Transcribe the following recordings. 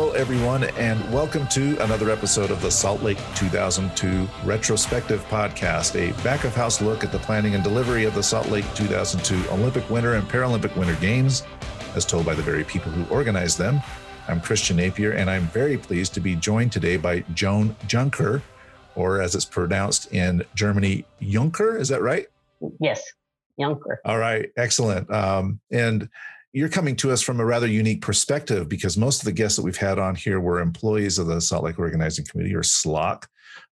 Hello, everyone, and welcome to another episode of the Salt Lake 2002 Retrospective Podcast, a back of house look at the planning and delivery of the Salt Lake 2002 Olympic Winter and Paralympic Winter Games, as told by the very people who organized them. I'm Christian Napier, and I'm very pleased to be joined today by Joan Junker, or as it's pronounced in Germany, Junker. Is that right? Yes, Junker. All right, excellent. Um, and you're coming to us from a rather unique perspective because most of the guests that we've had on here were employees of the Salt Lake Organizing Committee or SLOC.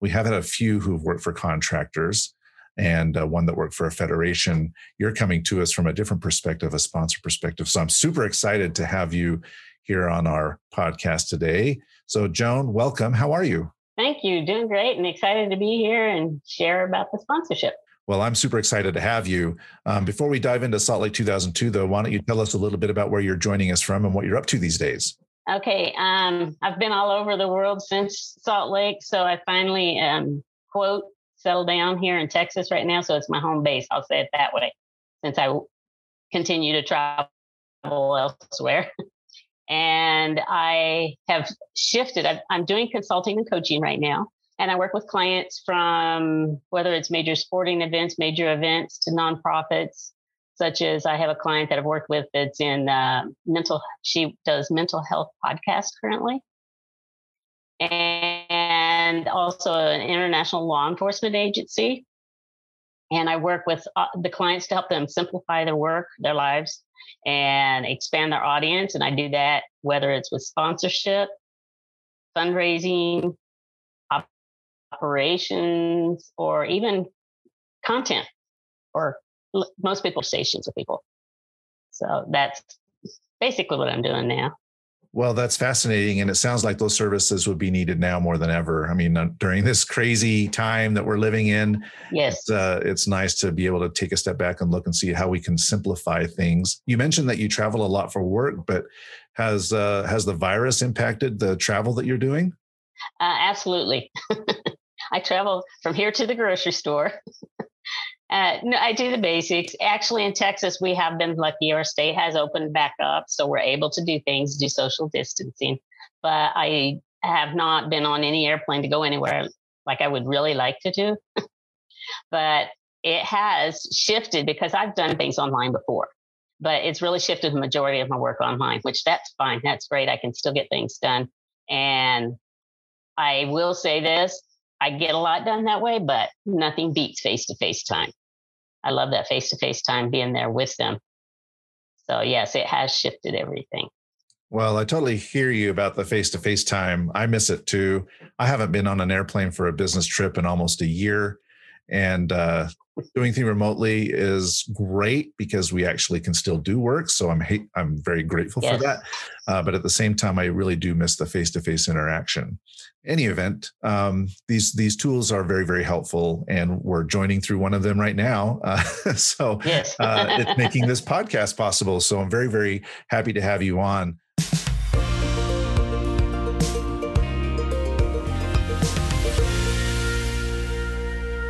We have had a few who've worked for contractors and uh, one that worked for a federation. You're coming to us from a different perspective, a sponsor perspective. So I'm super excited to have you here on our podcast today. So, Joan, welcome. How are you? Thank you. Doing great and excited to be here and share about the sponsorship. Well, I'm super excited to have you. Um, before we dive into Salt Lake 2002, though, why don't you tell us a little bit about where you're joining us from and what you're up to these days? Okay. Um, I've been all over the world since Salt Lake. So I finally, um, quote, settled down here in Texas right now. So it's my home base. I'll say it that way since I continue to travel elsewhere. and I have shifted. i am doing consulting and coaching right now. And I work with clients from whether it's major sporting events, major events to nonprofits, such as I have a client that I've worked with that's in uh, mental, she does mental health podcast currently. And also an international law enforcement agency. And I work with uh, the clients to help them simplify their work, their lives, and expand their audience. And I do that whether it's with sponsorship, fundraising, operations, or even content, or most people stations of people. So that's basically what I'm doing now. Well, that's fascinating. And it sounds like those services would be needed now more than ever. I mean, uh, during this crazy time that we're living in, yes, it's, uh, it's nice to be able to take a step back and look and see how we can simplify things. You mentioned that you travel a lot for work, but has uh, has the virus impacted the travel that you're doing? Uh, absolutely. I travel from here to the grocery store. Uh, no, I do the basics. Actually, in Texas, we have been lucky. Our state has opened back up, so we're able to do things, do social distancing. But I have not been on any airplane to go anywhere like I would really like to do. but it has shifted because I've done things online before. But it's really shifted the majority of my work online, which that's fine. That's great. I can still get things done. And I will say this I get a lot done that way, but nothing beats face to face time. I love that face to face time being there with them. So, yes, it has shifted everything. Well, I totally hear you about the face to face time. I miss it too. I haven't been on an airplane for a business trip in almost a year. And uh, doing things remotely is great because we actually can still do work. So I'm I'm very grateful yes. for that. Uh, but at the same time, I really do miss the face to face interaction. Any event, um, these these tools are very very helpful, and we're joining through one of them right now. Uh, so yes. uh, it's making this podcast possible. So I'm very very happy to have you on.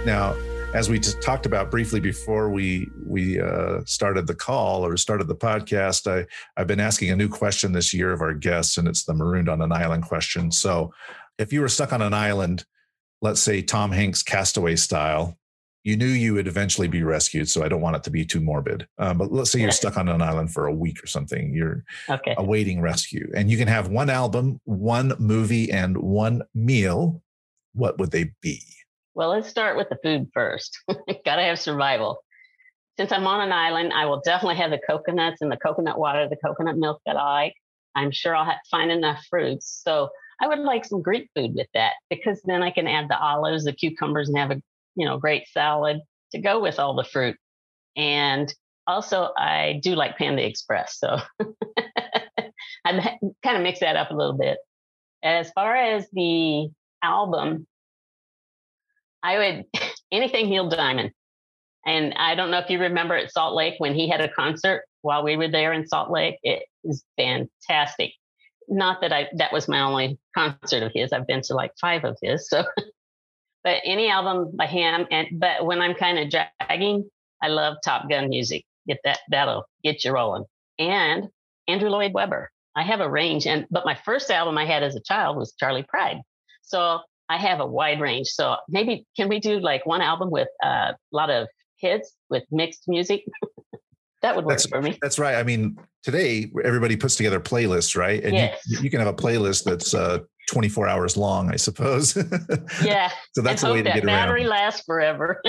Now, as we just talked about briefly before we we uh, started the call or started the podcast, I I've been asking a new question this year of our guests, and it's the marooned on an island question. So, if you were stuck on an island, let's say Tom Hanks Castaway style, you knew you would eventually be rescued. So I don't want it to be too morbid. Um, but let's say you're stuck on an island for a week or something. You're okay. awaiting rescue, and you can have one album, one movie, and one meal. What would they be? Well, let's start with the food first. Got to have survival. Since I'm on an island, I will definitely have the coconuts and the coconut water, the coconut milk that I like. I'm sure I'll have find enough fruits. So I would like some Greek food with that because then I can add the olives, the cucumbers, and have a you know great salad to go with all the fruit. And also, I do like Panda Express, so I kind of mix that up a little bit. As far as the album, I would anything Neil Diamond. And I don't know if you remember at Salt Lake when he had a concert while we were there in Salt Lake. It was fantastic. Not that I that was my only concert of his. I've been to like five of his. So but any album by him and but when I'm kind of dragging, I love Top Gun music. Get that that'll get you rolling. And Andrew Lloyd Webber. I have a range. And but my first album I had as a child was Charley Pride. So I have a wide range. So maybe can we do like one album with uh, a lot of hits with mixed music? that would work that's, for me. That's right. I mean, today everybody puts together playlists, right? And yes. you, you can have a playlist that's uh, 24 hours long, I suppose. yeah. so that's a way to that get battery around. lasts forever.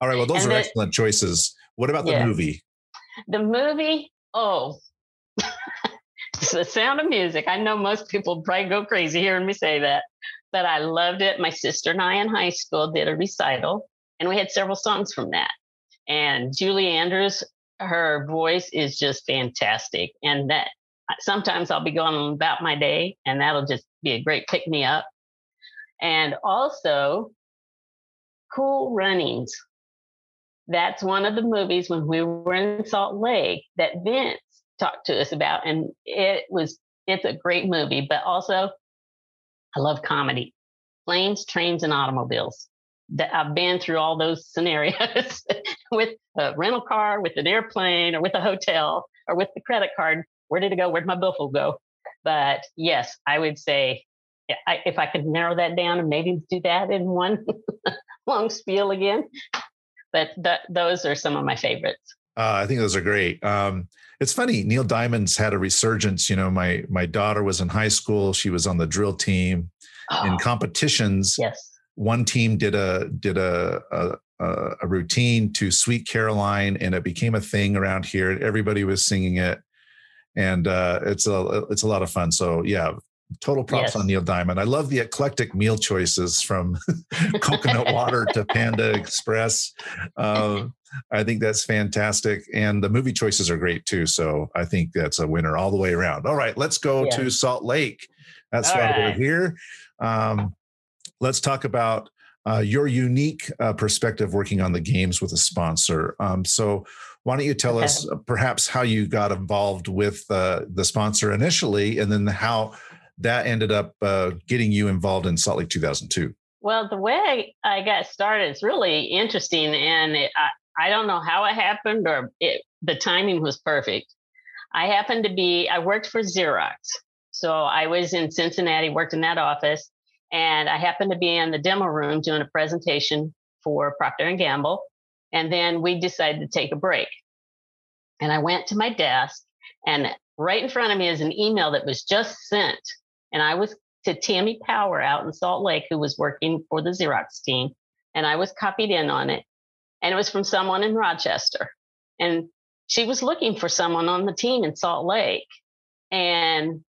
All right. Well, those And are the- excellent choices. What about the Yeah. movie? the movie, oh, it's the sound of music. I know most people probably go crazy hearing me say that, but I loved it. My sister and I in high school did a recital, and we had several songs from that. And Julie Andrews, her voice is just fantastic. And that sometimes I'll be going about my day, and that'll just be a great pick me up. And also, Cool Runnings. That's one of the movies when we were in Salt Lake that Vince talked to us about. And it was, it's a great movie, but also I love comedy. Planes, trains, and automobiles. That I've been through all those scenarios with a rental car, with an airplane, or with a hotel, or with the credit card. Where did it go? Where'd my billfold go? But yes, I would say I, if I could narrow that down and maybe do that in one long spiel again. But th- those are some of my favorites. Uh, I think those are great. Um, it's funny. Neil Diamond's had a resurgence. You know, my my daughter was in high school. She was on the drill team. In Oh, competitions, yes. one team did a did a, a a a routine to Sweet Caroline, and it became a thing around here. Everybody was singing it, and uh, it's a it's a lot of fun. So yeah, total props Yes. on Neil Diamond. I love the eclectic meal choices from coconut water to Panda Express. Uh, I think that's fantastic, and the movie choices are great too. So I think that's a winner all the way around. All right, let's go Yeah. to Salt Lake. That's All why we're here. Um, let's talk about uh, your unique uh, perspective working on the games with a sponsor. Um, so, why don't you tell us uh, perhaps how you got involved with uh, the sponsor initially, and then how that ended up uh, getting you involved in Salt Lake 2002? Well, the way I got started is really interesting, and it, I, don't know how it happened or it, the timing was perfect. I happened to be I worked for Xerox, so I was in Cincinnati, worked in that office, and I happened to be in the demo room doing a presentation for Procter and Gamble, and then we decided to take a break. And I went to my desk, and right in front of me is an email that was just sent, and I was to Tammy Power out in Salt Lake, who was working for the Xerox team, and I was copied in on it. And it was from someone in Rochester. And she was looking for someone on the team in Salt Lake. And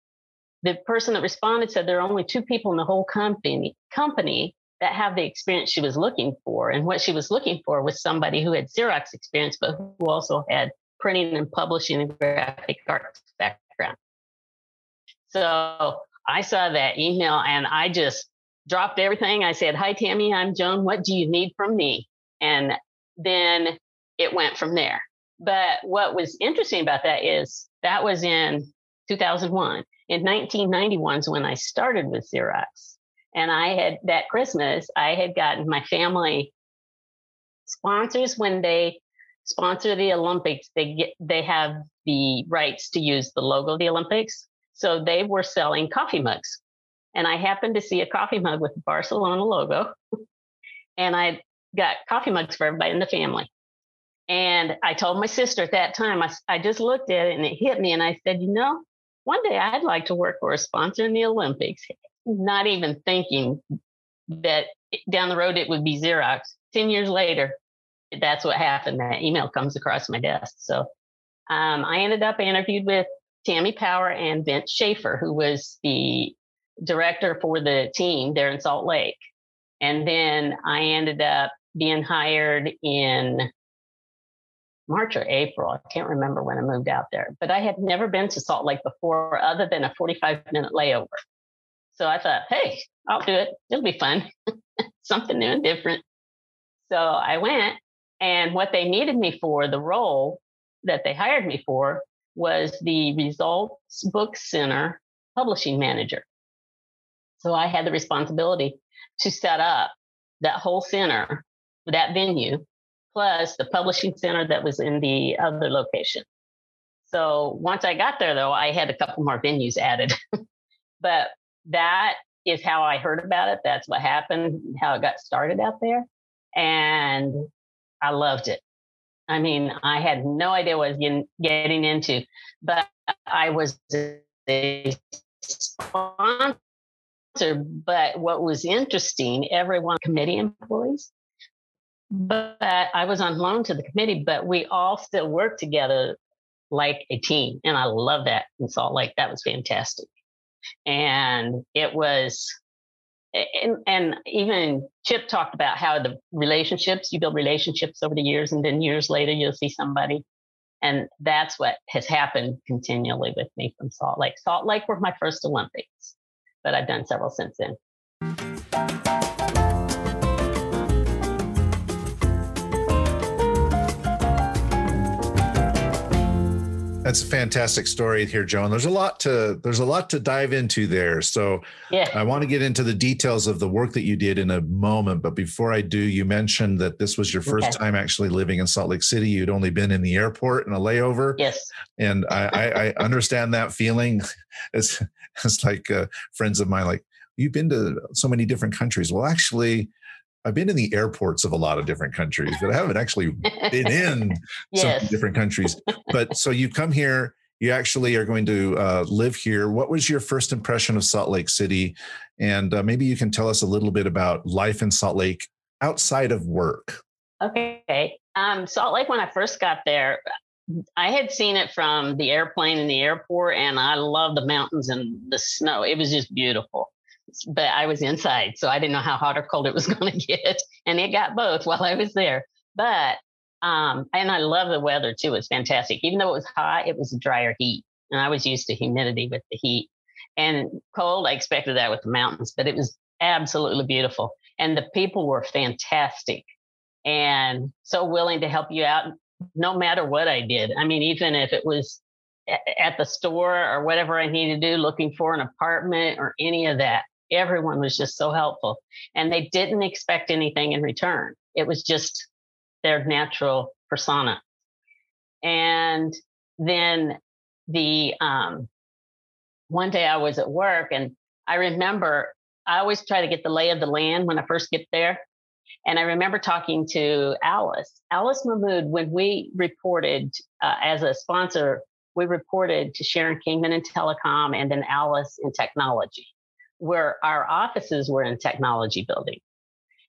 the person that responded said there are only two people in the whole company company that have the experience she was looking for. And what she was looking for was somebody who had Xerox experience, but who also had printing and publishing and graphic arts background. So I saw that email and I just dropped everything. I said, Hi, Tammy, I'm Joan. What do you need from me? And then it went from there. But what was interesting about that is that was in 2001. In 1991 is when I started with Xerox. And I had that Christmas, I had gotten my family sponsors when they sponsor the Olympics, they get they have the rights to use the logo of the Olympics. So they were selling coffee mugs. And I happened to see a coffee mug with the Barcelona logo. and I got coffee mugs for everybody in the family. And I told my sister at that time, I, I just looked at it and it hit me. And I said, you know, one day I'd like to work for a sponsor in the Olympics. Not even thinking that down the road it would be Xerox. 10 years later, that's what happened. That email comes across my desk. So um, I ended up interviewed with Tammy Power and Vince Schaefer, who was the director for the team there in Salt Lake. And then I ended up being hired in March or April. I can't remember when I moved out there, but I had never been to Salt Lake before other than a 45 minute layover. So I thought, hey, I'll do it. It'll be fun. Something new and different. So I went, and what they needed me for, the role that they hired me for, was the Results Book Center publishing manager. So I had the responsibility to set up that whole center, that venue, plus the publishing center that was in the other location. So once I got there, though, I had a couple more venues added. but that is how I heard about it. That's what happened, how it got started out there. And I loved it. I mean, I had no idea what I was getting, getting into, but I was a sponsor. But what was interesting, everyone committee employees, but I was on loan to the committee, but we all still work together like a team. And I love that in Salt Lake. That was fantastic. And it was, and, and even Chip talked about how the relationships, you build relationships over the years, and then years later, you'll see somebody. And that's what has happened continually with me from Salt Lake. Salt Lake were my first Olympics, but I've done several since then. That's a fantastic story here, Joan. There's a lot to there's a lot to dive into there. So yeah. I want to get into the details of the work that you did in a moment. But before I do, you mentioned that this was your first okay. time actually living in Salt Lake City. You'd only been in the airport in a layover. Yes. And I, I, I understand that feeling. It's it's like uh, friends of mine like you've been to so many different countries. Well, actually, I've been in the airports of a lot of different countries, but I haven't actually been in yes. some different countries. But so you come here, you actually are going to uh, live here. What was your first impression of Salt Lake City? And uh, maybe you can tell us a little bit about life in Salt Lake outside of work. Okay. Um, Salt Lake, when I first got there, I had seen it from the airplane in the airport, and I love the mountains and the snow. It was just beautiful but I was inside, so I didn't know how hot or cold it was going to get, and it got both while I was there. But um, and I love the weather too; it's fantastic. Even though it was hot, it was a drier heat, and I was used to humidity with the heat. And cold, I expected that with the mountains, but it was absolutely beautiful, and the people were fantastic, and so willing to help you out, no matter what I did. I mean, even if it was at the store or whatever I needed to do, looking for an apartment or any of that everyone was just so helpful and they didn't expect anything in return. It was just their natural persona. And then the um, one day i was at work and i remember i always try to get the lay of the land when i first get there and i remember talking to alice. Alice mahmood when we reported uh, as a sponsor we reported to sharon kingman in telecom and then alice in technology where our offices were in technology building.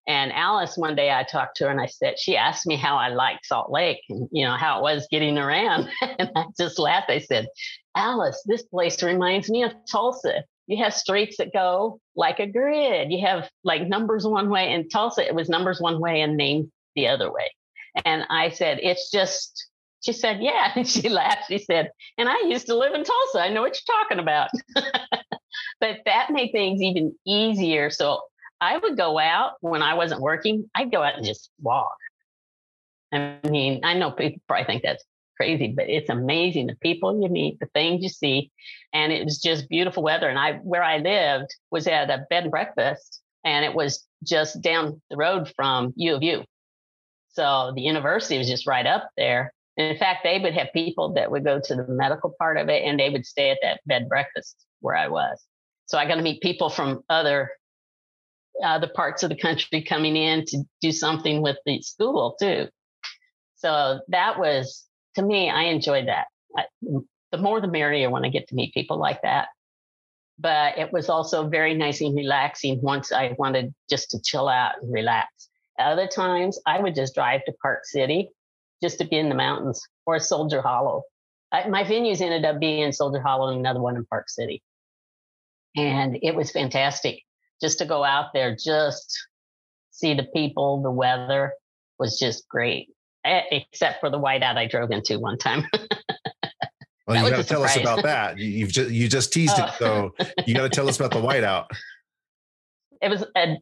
And Alice, one day I talked to her and I said, she asked me how I liked Salt Lake and, you know, how it was getting around. and I just laughed. I said, Alice, this place reminds me of Tulsa. You have streets that go like a grid. You have like numbers one way. In Tulsa, it was numbers one way and named the other way. And I said, it's just, she said, yeah. And she laughed. She said, and I used to live in Tulsa. I know what you're talking about. but that made things even easier. So I would go out when I wasn't working, I'd go out and just walk. I mean, I know people probably think that's crazy, but it's amazing the people you meet, the things you see, and it was just beautiful weather. And I, where I lived, was at a bed and breakfast, and it was just down the road from U of U. So the university was just right up there. And in fact, they would have people that would go to the medical part of it, and they would stay at that bed breakfast where I was. So I got to meet people from other other parts of the country coming in to do something with the school too. So that was to me, I enjoyed that. I, the more the merrier when I get to meet people like that. But it was also very nice and relaxing once I wanted just to chill out and relax. Other times I would just drive to Park City just to be in the mountains or Soldier Hollow. I, my venues ended up being Soldier Hollow and another one in Park City. And it was fantastic just to go out there, just see the people, the weather was just great, eh, except for the whiteout I drove into one time. well, you got to tell us about that. You've just, you just teased oh. it. So you got to tell us about the whiteout. It was, a,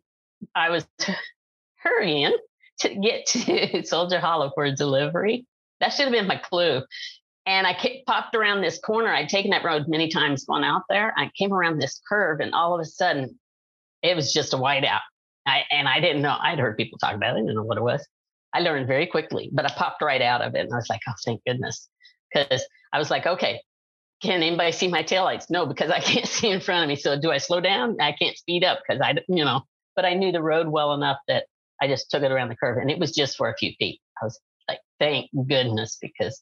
I was hurrying to get to Soldier Hollow for a delivery. That should have been my clue. And I popped around this corner. I'd taken that road many times going out there. I came around this curve, and all of a sudden, it was just a whiteout. I, and I didn't know. I'd heard people talk about it. I didn't know what it was. I learned very quickly, but I popped right out of it, and I was like, "Oh, thank goodness," because I was like, okay, can anybody see my taillights? No, because I can't see in front of me. So do I slow down? I can't speed up because I, you know, but I knew the road well enough that I just took it around the curve and it was just for a few feet. I was like, thank goodness, because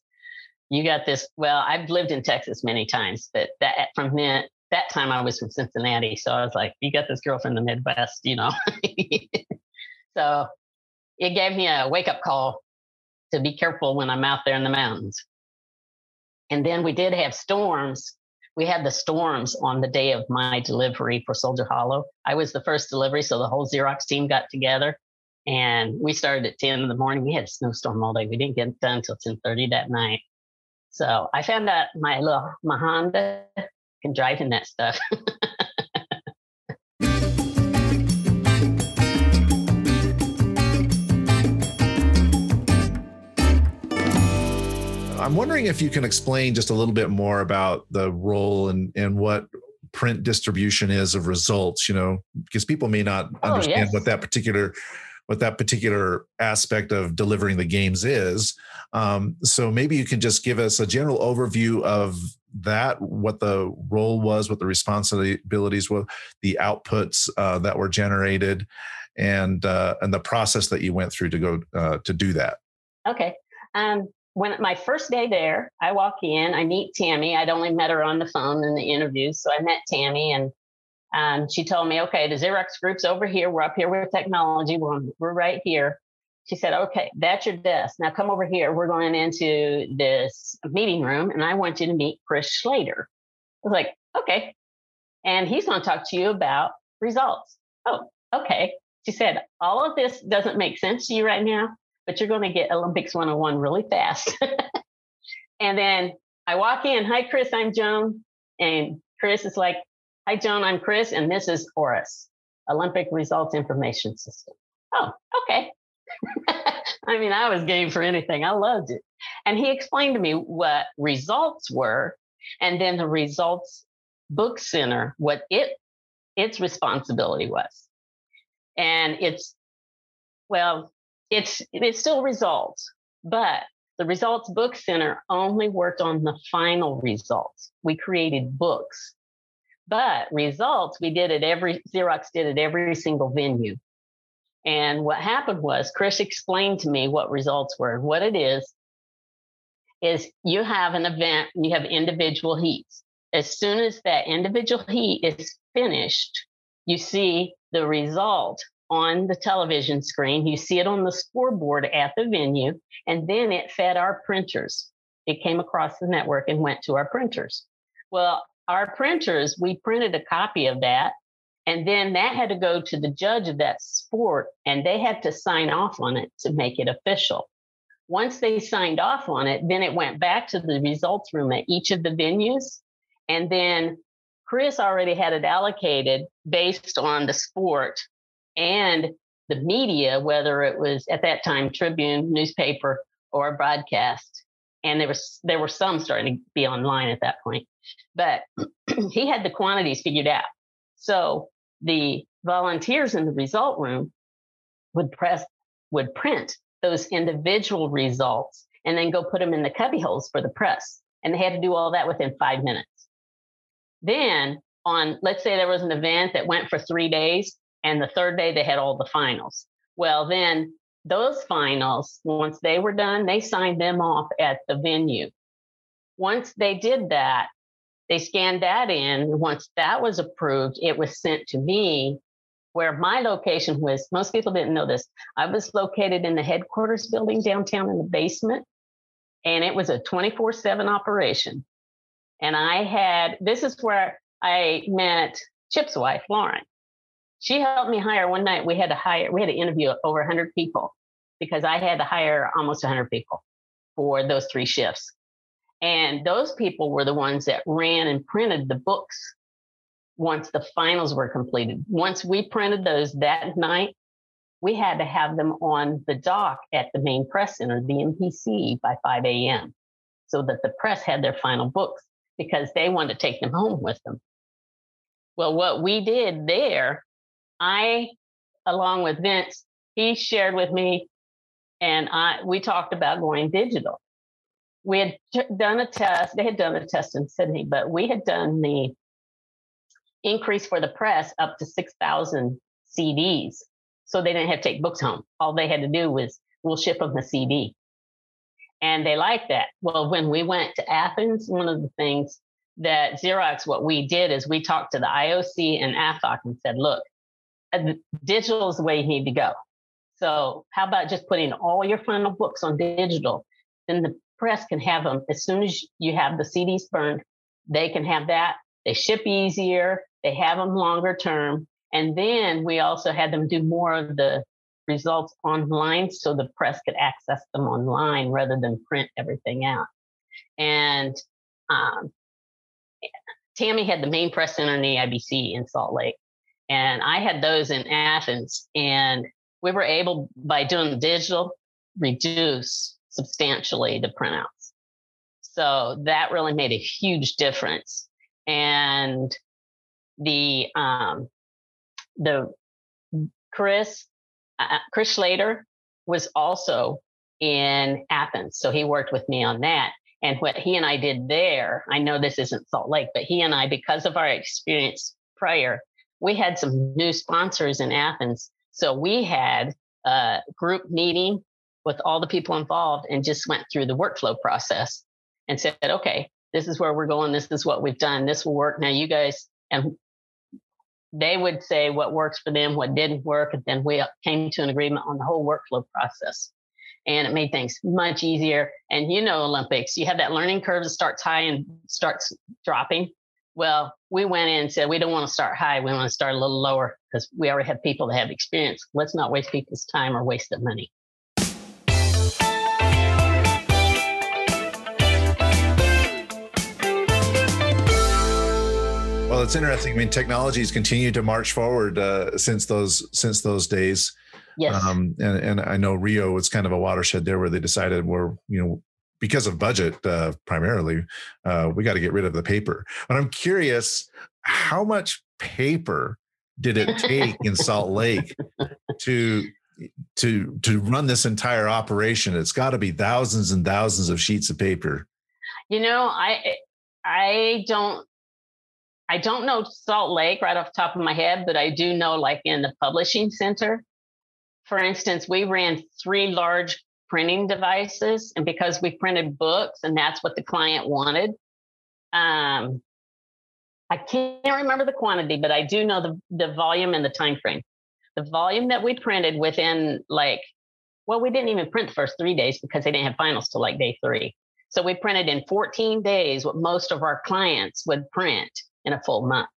you got this. Well, I've lived in Texas many times, but that from that, that time I was from Cincinnati. So I was like, you got this girl from the Midwest, you know? so it gave me a wake up call to be careful when I'm out there in the mountains. And then we did have storms. We had the storms on the day of my delivery for Soldier Hollow. I was the first delivery, so the whole Xerox team got together and we started at 10 in the morning. We had a snowstorm all day. We didn't get done until 10:30 that night. So I found out my little my Honda can drive in that stuff. I'm wondering if you can explain just a little bit more about the role and, and what print distribution is of results, you know, because people may not oh, understand yes. what that particular what that particular aspect of delivering the games is. Um, so maybe you can just give us a general overview of that, what the role was, what the responsibilities were, the outputs uh, that were generated, and uh, and the process that you went through to go uh, to do that. Okay. Um, when my first day there, I walk in, I meet Tammy. I'd only met her on the phone in the interviews. So I met Tammy and um, she told me, okay, the Xerox group's over here. We're up here with technology. We're, we're right here. She said, okay, that's your desk. Now come over here. We're going into this meeting room and I want you to meet Chris Schlater. I was like, okay. And he's going to talk to you about results. Oh, okay. She said, all of this doesn't make sense to you right now but you're going to get Olympics 101 really fast. and then I walk in, hi, Chris, I'm Joan. And Chris is like, hi, Joan, I'm Chris, and this is ORIS, Olympic Results Information System. Oh, okay. I mean, I was game for anything. I loved it. And he explained to me what results were, and then the results book center, what it its responsibility was. And it's well, it's it's still results, but the Results Book Center only worked on the final results. We created books, but results we did it every Xerox did it every single venue. And what happened was Chris explained to me what results were. What it is is you have an event, you have individual heats. As soon as that individual heat is finished, you see the result on the television screen. You see it on the scoreboard at the venue, and then it fed our printers. It came across the network and went to our printers. Well, our printers, we printed a copy of that, and then that had to go to the judge of that sport, and they had to sign off on it to make it official. Once they signed off on it, then it went back to the results room at each of the venues. And then Chris already had it allocated based on the sport and the media, whether it was at that time Tribune newspaper or broadcast, and there was there were some starting to be online at that point, but he had the quantities figured out. So the volunteers in the result room would press would print those individual results and then go put them in the cubby holes for the press, and they had to do all that within five minutes. Then on let's say there was an event that went for three days and the third day, they had all the finals. Well, then those finals, once they were done, they signed them off at the venue. Once they did that, they scanned that in. Once that was approved, it was sent to me where my location was. Most people didn't know this. I was located in the headquarters building downtown in the basement, and it was a 24 7 operation. And I had, this is where I met Chip's wife, Lauren. She helped me hire one night. We had to hire, we had to interview over 100 people because I had to hire almost 100 people for those three shifts. And those people were the ones that ran and printed the books once the finals were completed. Once we printed those that night, we had to have them on the dock at the main press center, the MPC, by 5 a.m. so that the press had their final books because they wanted to take them home with them. Well, what we did there I, along with Vince, he shared with me, and I we talked about going digital. we had t- done a test. They had done a test in Sydney, but we had done the increase for the press up to 6,000 CDs. So they didn't have to take books home. All they had to do was we'll ship them the CD. And they liked that. Well, when we went to Athens, one of the things that Xerox, what we did is we talked to the IOC and ATHOC and said, look, digital is the way you need to go. So how about just putting all your final books on digital? Then the press can have them as soon as you have the CDs burned, they can have that. They ship easier, they have them longer term. And then we also had them do more of the results online so the press could access them online rather than print everything out. And um, Tammy had the main press center in the IBC in Salt Lake, and I had those in Athens. And we were able, by doing digital, reduce substantially the printouts. So that really made a huge difference. And the um, the Chris uh, uh, Chris Slater was also in Athens, so he worked with me on that. And what he and I did there, I know this isn't Salt Lake, but he and I, because of our experience prior, we had some new sponsors in Athens. So we had a group meeting with all the people involved and just went through the workflow process and said, okay, this is where we're going. This is what we've done. This will work. Now you guys, and they would say what works for them, what didn't work. And then we came to an agreement on the whole workflow process. And it made things much easier. And you know, Olympics, you have that learning curve that starts high and starts dropping. Well, we went in and said, we don't want to start high. We want to start a little lower because we already have people that have experience. Let's not waste people's time or waste their money. Well, it's interesting. I mean, technologies continue to march forward uh, since those since those days. Yes. Um, and, and I know Rio was kind of a watershed there where they decided we're, you know, because of budget uh, primarily, uh, we got to get rid of the paper. But I'm curious, how much paper did it take in Salt Lake to to to run this entire operation? It's got to be thousands and thousands of sheets of paper. You know, I I don't I don't know Salt Lake right off the top of my head, but I do know like in the publishing center, for instance, we ran three large printing devices, and because we printed books and that's what the client wanted, um, I can't remember the quantity, but I do know the, the volume and the time frame. The volume that we printed within like, well, we didn't even print the first three days because they didn't have finals till like day three. So we printed in 14 days what most of our clients would print in a full month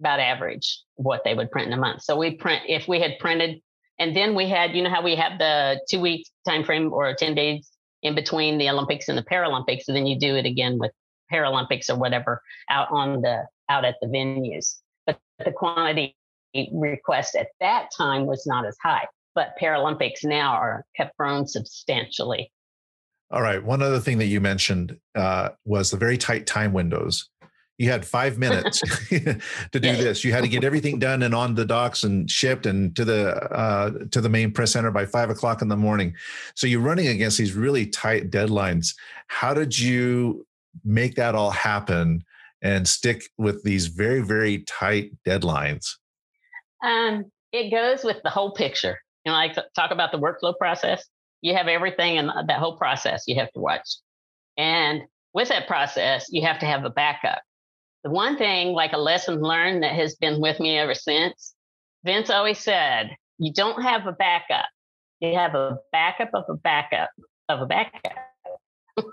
about average what they would print in a month so we print if we had printed and then we had you know how we have the two week time frame or 10 days in between the olympics and the paralympics and then you do it again with paralympics or whatever out on the out at the venues. But the quantity request at that time was not as high but paralympics now are have grown substantially. All right. One other thing that you mentioned uh, was the very tight time windows you had five minutes to do this. You had to get everything done and on the docks and shipped and to the uh, to the main press center by five o'clock in the morning. So you're running against these really tight deadlines. How did you make that all happen and stick with these very very tight deadlines? Um, it goes with the whole picture. You know, I talk about the workflow process. You have everything in that whole process you have to watch, and with that process, you have to have a backup the one thing, like a lesson learned that has been with me ever since, Vince always said, you don't have a backup. You have a backup of a backup of a backup.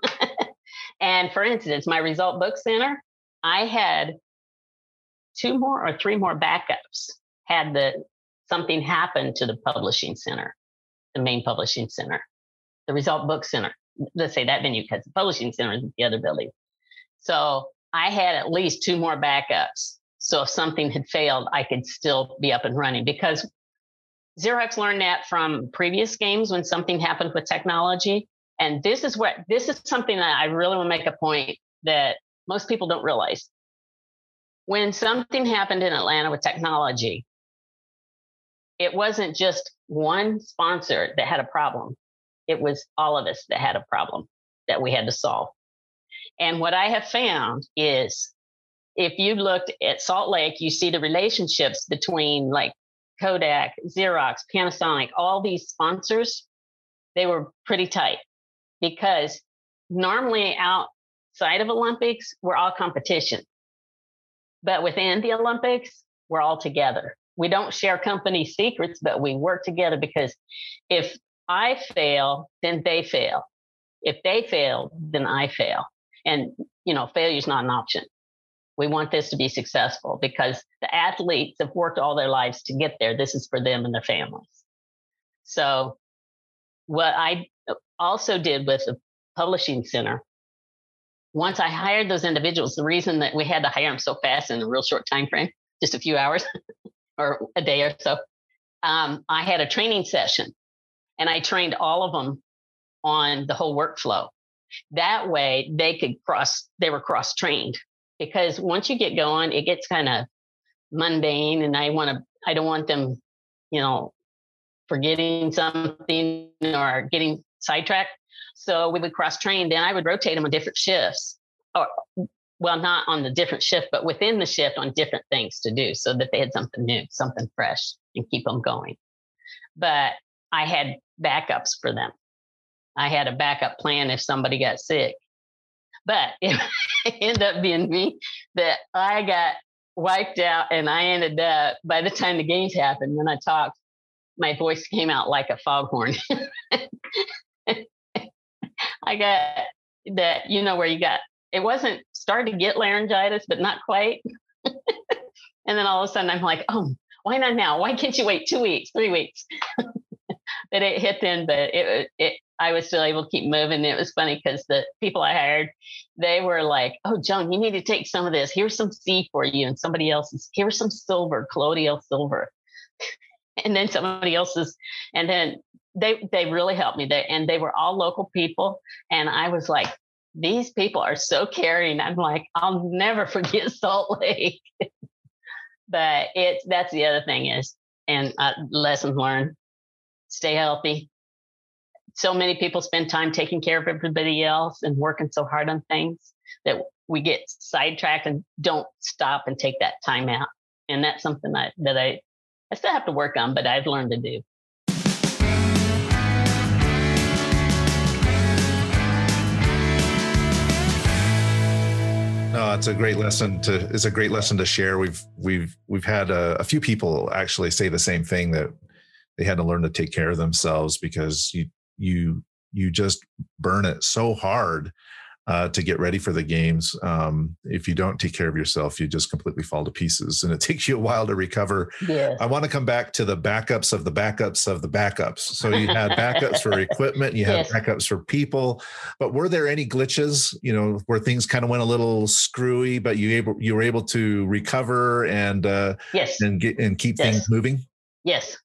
and for instance, my result book center, I had two more or three more backups had the something happened to the publishing center, the main publishing center, the result book center. Let's say that venue because the publishing center is the other building. So I had at least two more backups. So if something had failed, I could still be up and running because Xerox learned that from previous games when something happened with technology. And this is what this is something that I really want to make a point that most people don't realize. When something happened in Atlanta with technology, it wasn't just one sponsor that had a problem. it was all of us that had a problem that we had to solve. And what I have found is if you looked at Salt Lake, you see the relationships between like Kodak, Xerox, Panasonic, all these sponsors, they were pretty tight because normally outside of Olympics, we're all competition. But within the Olympics, we're all together. We don't share company secrets, but we work together because if I fail, then they fail. If they fail, then I fail. And, you know, failure is not an option. We want this to be successful because the athletes have worked all their lives to get there. This is for them and their families. So, what I also did with the publishing center, once I hired those individuals, the reason that we had to hire them so fast in a real short time frame, just a few hours or a day or so, um, I had a training session and I trained all of them on the whole workflow. That way they could cross, they were cross trained because once you get going, it gets kind of mundane and I want to, I don't want them, you know, forgetting something or getting sidetracked. So we would cross train. Then I would rotate them on different shifts, or well, not on the different shift, but within the shift on different things to do, so that they had something new, something fresh, and keep them going. But I had backups for them. I had a backup plan if somebody got sick. But it ended up being me that I got wiped out and I ended up, by the time the games happened, when I talked, my voice came out like a foghorn. I got that, you know, where you got, it wasn't starting to get laryngitis, but not quite. and then all of a sudden I'm like, oh, why not now? Why can't you wait two weeks, three weeks? that it hit then, but it, it, I was still able to keep moving. It was funny because the people I hired, they were like, "Oh, Joan, you need to take some of this. Here's some C for you, and somebody else's. Here's some silver, colloidal silver." and then somebody else's, and then they they really helped me. They and they were all local people, and I was like, "These people are so caring." I'm like, "I'll never forget Salt Lake." but it's that's the other thing is, and uh, lessons learned stay healthy. So many people spend time taking care of everybody else and working so hard on things that we get sidetracked and don't stop and take that time out. And that's something that, that I, I still have to work on, but I've learned to do. No, it's a great lesson to. It's a great lesson to share. We've we've we've had a, a few people actually say the same thing that they had to learn to take care of themselves because you you you just burn it so hard uh, to get ready for the games. Um, if you don't take care of yourself, you just completely fall to pieces, and it takes you a while to recover. Yes. I want to come back to the backups of the backups of the backups. So you had backups for equipment, you had yes. backups for people, but were there any glitches? You know, where things kind of went a little screwy, but you able you were able to recover and uh, yes, and get and keep yes. things moving. Yes,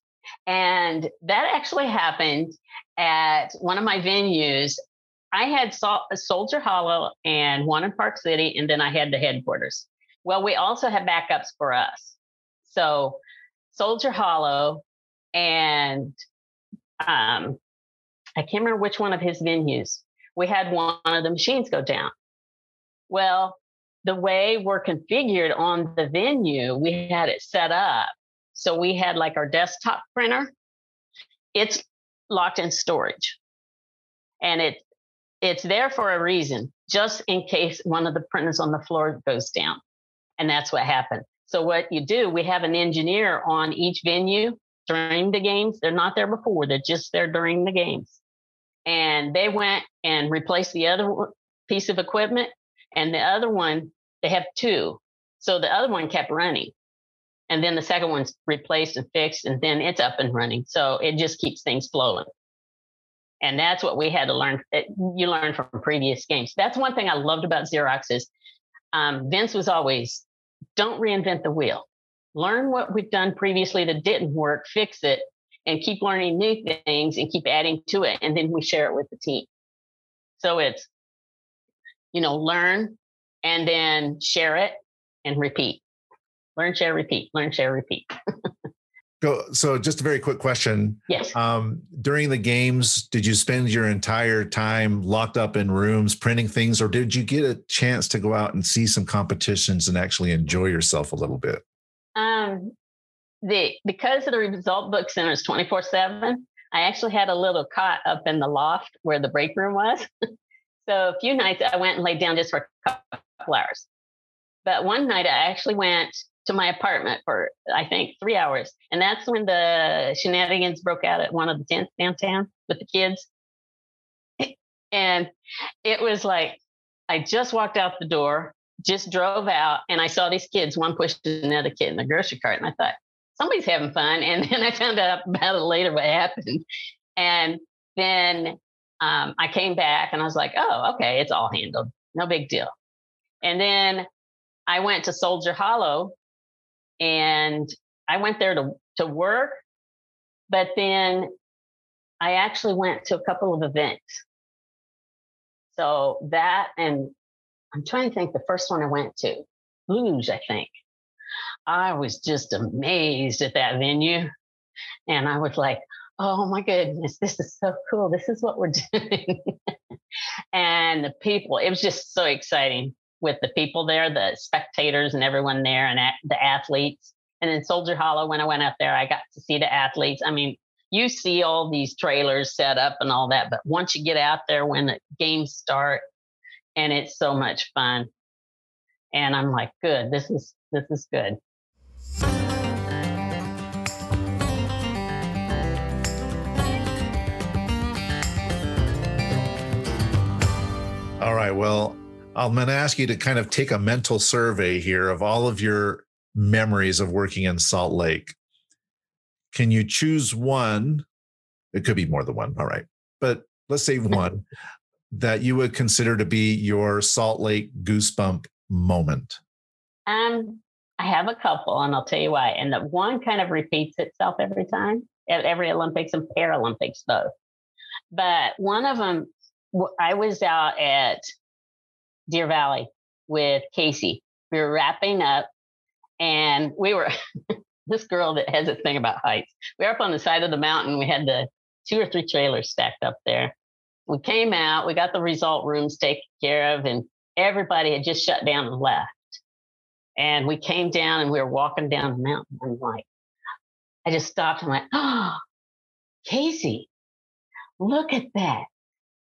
and that actually happened at one of my venues. I had Soldier Hollow and one in Park City, and then I had the headquarters. Well, we also had backups for us. So Soldier Hollow and um, I can't remember which one of his venues. We had one of the machines go down. Well, the way we're configured on the venue, we had it set up so we had like our desktop printer. It's locked in storage. And it it's there for a reason, just in case one of the printers on the floor goes down. And that's what happened. So what you do, we have an engineer on each venue during the games. They're not there before, they're just there during the games. And they went and replaced the other piece of equipment. And the other one, they have two. So the other one kept running and then the second one's replaced and fixed and then it's up and running. So it just keeps things flowing. And that's what we had to learn eh, you learn from previous games. That's one thing i loved about xerox is um, vince was always don't reinvent the wheel. Learn what we've done previously that didn't work fix it and keep learning new things and keep adding to it and then we share it with the team. So it's you know learn and then share it and repeat learn, share, repeat, learn, share, repeat. Go. So, just a very quick question. Yes. Um, during the games, did you spend your entire time locked up in rooms printing things, or did you get a chance to go out and see some competitions and actually enjoy yourself a little bit? Um, the because of the result book center is twenty four seven. I actually had a little cot up in the loft where the break room was. so a few nights I went and laid down just for a couple hours. But one night I actually went to my apartment for I think three hours, and that's when the shenanigans broke out at one of the tents downtown with the kids. And it was like I just walked out the door, just drove out, and I saw these kids, one pushing another kid in the grocery cart, and I thought somebody's having fun. And then I found out about it later what happened, and then um, I came back and I was like, oh, okay, it's all handled, no big deal. And then I went to Soldier Hollow and I went there to, to work, but then I actually went to a couple of events. So that, and I'm trying to think the first one I went to, Luge, I think. I was just amazed at that venue. And I was like, oh my goodness, this is so cool. This is what we're doing. and the people, it was just so exciting with the people there, the spectators and everyone there, and the athletes. And in Soldier Hollow, when I went up there, I got to see the athletes. I mean, you see all these trailers set up and all that, but once you get out there when the games start, and it's so much fun. And I'm like, good, this is this is good. All right. Well, I'm going to ask you to kind of take a mental survey here of all of your memories of working in Salt Lake. Can you choose one? It could be more than one. All right. But let's say one that you would consider to be your Salt Lake goosebump moment. Um, I have a couple, and I'll tell you why. And the one kind of repeats itself every time, at every Olympics and Paralympics, both. But one of them, I was out at Deer Valley with Casey. We were wrapping up and we were this girl that has a thing about heights. We were up on the side of the mountain. We had the two or three trailers stacked up there. We came out, we got the result rooms taken care of, and everybody had just shut down and left. And we came down and we were walking down the mountain. I'm like, I just stopped and went, Oh, Casey, look at that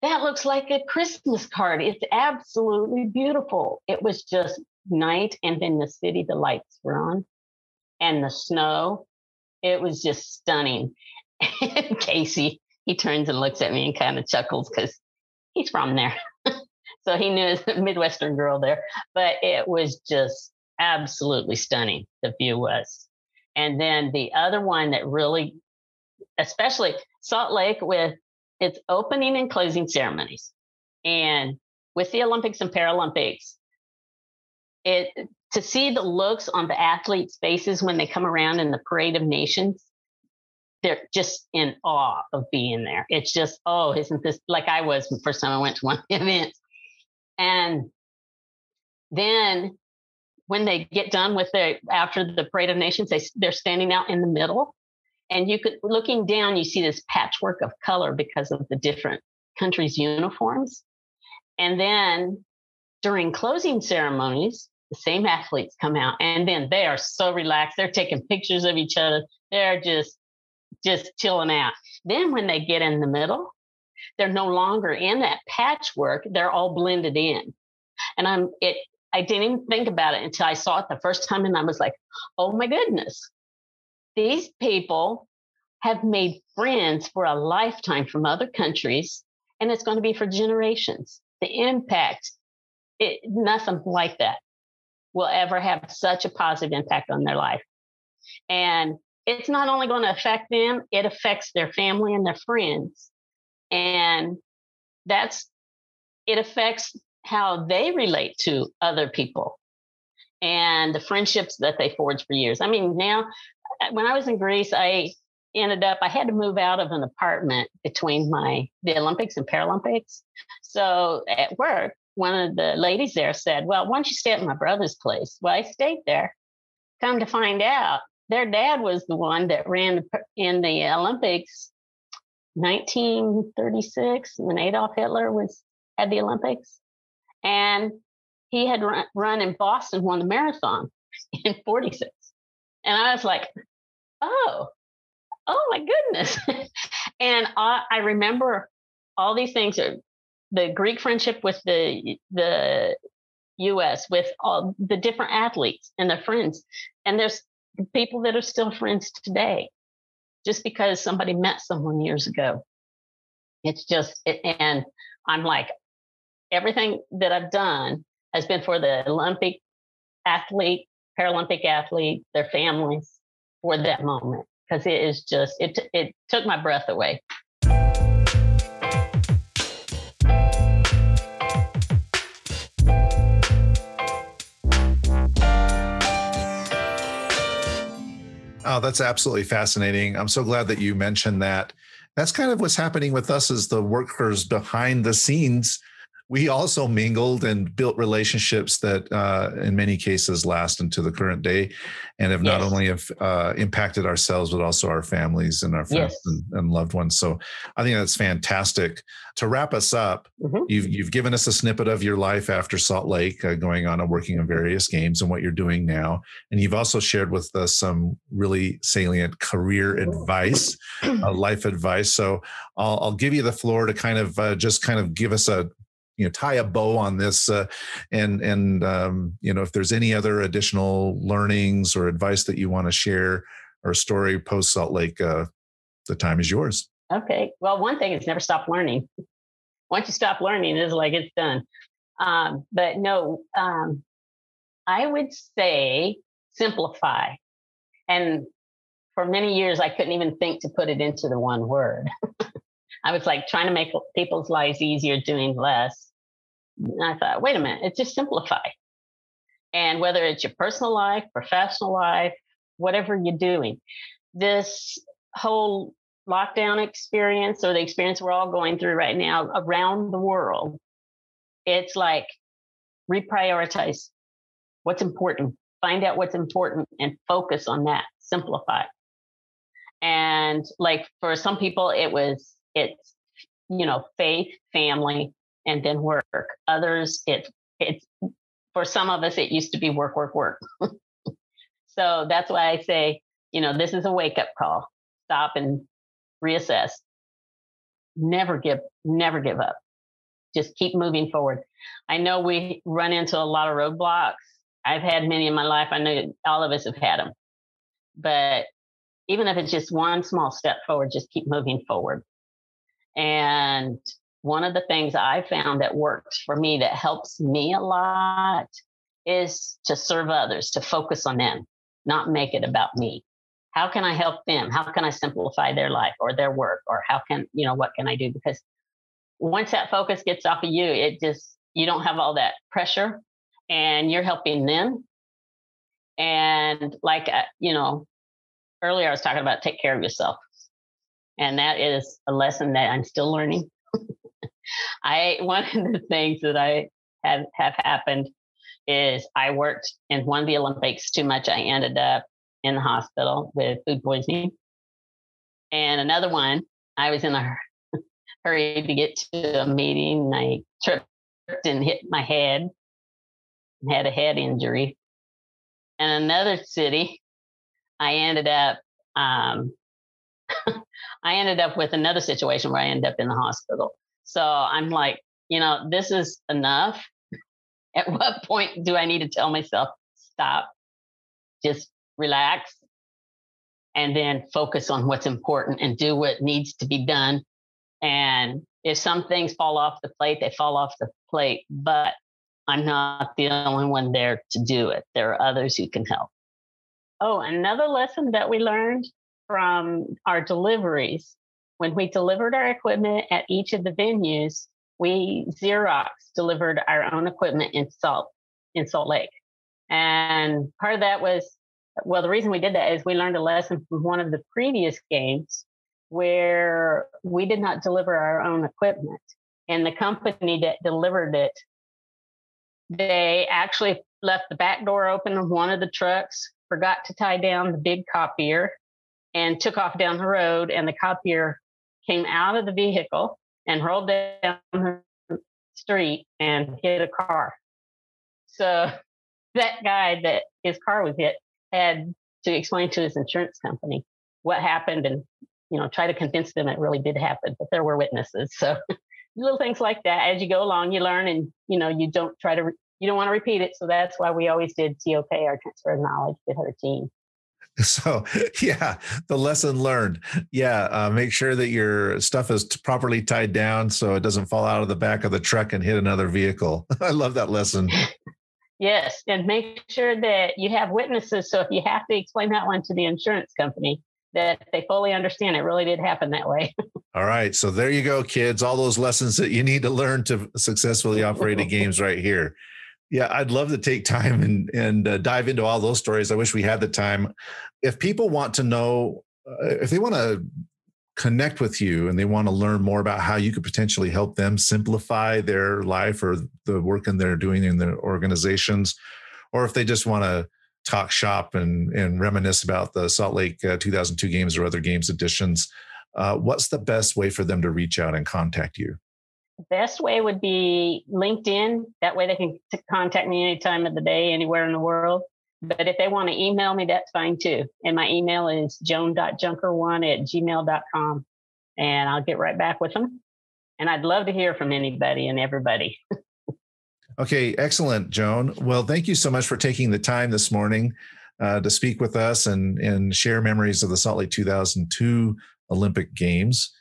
that looks like a Christmas card. It's absolutely beautiful. It was just night, and then the city, the lights were on, and the snow. It was just stunning. Casey, he turns and looks at me and kind of chuckles because he's from there. so he knew a Midwestern girl there, but it was just absolutely stunning. The view was. And then the other one that really, especially Salt Lake with it's opening and closing ceremonies. And with the Olympics and Paralympics, it to see the looks on the athletes' faces when they come around in the parade of nations, they're just in awe of being there. It's just, oh, isn't this like I was the first time I went to one event. And then when they get done with the after the parade of nations, they they're standing out in the middle and you could, looking down, you see this patchwork of color because of the different countries' uniforms. And then during closing ceremonies, the same athletes come out and then they are so relaxed. They're taking pictures of each other. They're just, just chilling out. Then when they get in the middle, they're no longer in that patchwork. They're all blended in. And I'm, it, I didn't even think about it until I saw it the first time. And I was like, oh my goodness, these people have made friends for a lifetime from other countries, and it's going to be for generations. The impact, it, nothing like that will ever have such a positive impact on their life. And it's not only going to affect them, it affects their family and their friends. And that's, it affects how they relate to other people and the friendships that they forge for years. I mean, now Uh, when I was in Greece, I ended up I had to move out of an apartment between my the Olympics and Paralympics. So at work, one of the ladies there said, "Well, why don't you stay at my brother's place?" Well, I stayed there. Come to find out, their dad was the one that ran in the Olympics 1936 when Adolf Hitler was at the Olympics. And he had run, run in Boston, won the marathon in 46. And I was like, oh, oh my goodness. and I, I remember all these things are the Greek friendship with the the US with all the different athletes and their friends. And there's people that are still friends today just because somebody met someone years ago. It's just, it, and I'm like, everything that I've done has been for the Olympic athlete, Paralympic athlete, their families for that moment because it is just, it, it took my breath away. Oh, that's absolutely fascinating. I'm so glad that you mentioned that. That's kind of what's happening with us as the workers behind the scenes we also mingled and built relationships that uh, in many cases last into the current day and have yes. not only have uh, impacted ourselves but also our families and our friends yes. and, and, loved ones so i think that's fantastic to wrap us up mm-hmm. you've, you've given us a snippet of your life after salt lake uh, going on and working on various games and what you're doing now and you've also shared with us some really salient career advice uh, life advice so I'll, I'll, give you the floor to kind of uh, just kind of give us a you know tie a bow on this uh, and and um, you know if there's any other additional learnings or advice that you want to share or story post salt lake uh, the time is yours. Okay well one thing is never stop learning. Once you stop learning it's like it's done. Um, but no um, i would say simplify. And for many years i couldn't even think to put it into the one word. I was like trying to make people's lives easier doing less. And I thought, wait a minute, it's just simplify. And whether it's your personal life, professional life, whatever you're doing, this whole lockdown experience or the experience we're all going through right now around the world, it's like reprioritize what's important, find out what's important and focus on that, simplify. And like for some people, it was it's you know faith family and then work. Others it's it's for some of us it used to be work work work. So that's why i say you know this is a wake up call. Stop and reassess. Never give never give up. Just keep moving forward. I know we run into a lot of roadblocks. I've had many in my life. I know all of us have had them but even if it's just one small step forward just keep moving forward. And one of the things I found that works for me that helps me a lot is to serve others, to focus on them, not make it about me. How can I help them? How can I simplify their life or their work? Or how can, you know, what can I do? Because once that focus gets off of you, it just, you don't have all that pressure and you're helping them. And like, uh, you know, earlier I was talking about take care of yourself. And that is a lesson that I'm still learning. I one of the things that I have have happened is I worked in one of the Olympics too much. I ended up in the hospital with food poisoning. And another one, I was in a hurry to get to a meeting. I tripped and hit my head, and had a head injury. And another city, I ended up um, I ended up with another situation where I ended up in the hospital. So I'm like, you know, this is enough. At what point do I need to tell myself, stop, just relax, and then focus on what's important and do what needs to be done? And if some things fall off the plate, they fall off the plate, but I'm not the only one there to do it. There are others who can help. Oh, another lesson that we learned from our deliveries. When we delivered our equipment at each of the venues, we Xerox delivered our own equipment in Salt in Salt Lake. And part of that was well, the reason we did that is we learned a lesson from one of the previous games where we did not deliver our own equipment. And the company that delivered it, they actually left the back door open of one of the trucks forgot to tie down the big copier and took off down the road, and the copier came out of the vehicle and rolled down the street and hit a car. So that guy that his car was hit had to explain to his insurance company what happened and you know try to convince them it really did happen but there were witnesses. So little things like that. As you go along you learn and you know you don't try to re- you don't want to repeat it. So that's why we always did TOK our transfer of knowledge with her team so yeah the lesson learned. Yeah uh, make sure that your stuff is properly tied down so it doesn't fall out of the back of the truck and hit another vehicle. I love that lesson. Yes and make sure that you have witnesses so if you have to explain that one to the insurance company that they fully understand it really did happen that way. All right so there you go kids all those lessons that you need to learn to successfully operate a games right here yeah, I'd love to take time and and uh, dive into all those stories. I wish we had the time. If people want to know, uh, if they want to connect with you and they want to learn more about how you could potentially help them simplify their life or the work and they're doing in their organizations, or if they just want to talk shop and and reminisce about the Salt Lake uh, 2002 games or other games editions, uh, what's the best way for them to reach out and contact you? Best way would be LinkedIn. That way they can contact me any time of the day, anywhere in the world. But if they want to email me, that's fine too. And my email is joan.junker1 at gmail.com. And I'll get right back with them. And I'd love to hear from anybody and everybody. okay, excellent, Joan. Well, thank you so much for taking the time this morning uh, to speak with us and, and share memories of the Salt Lake 2002 Olympic Games.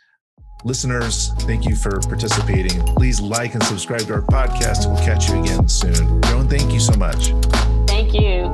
Listeners, thank you for participating. Please like and subscribe to our podcast. We'll catch you again soon. Joan, thank you so much. Thank you.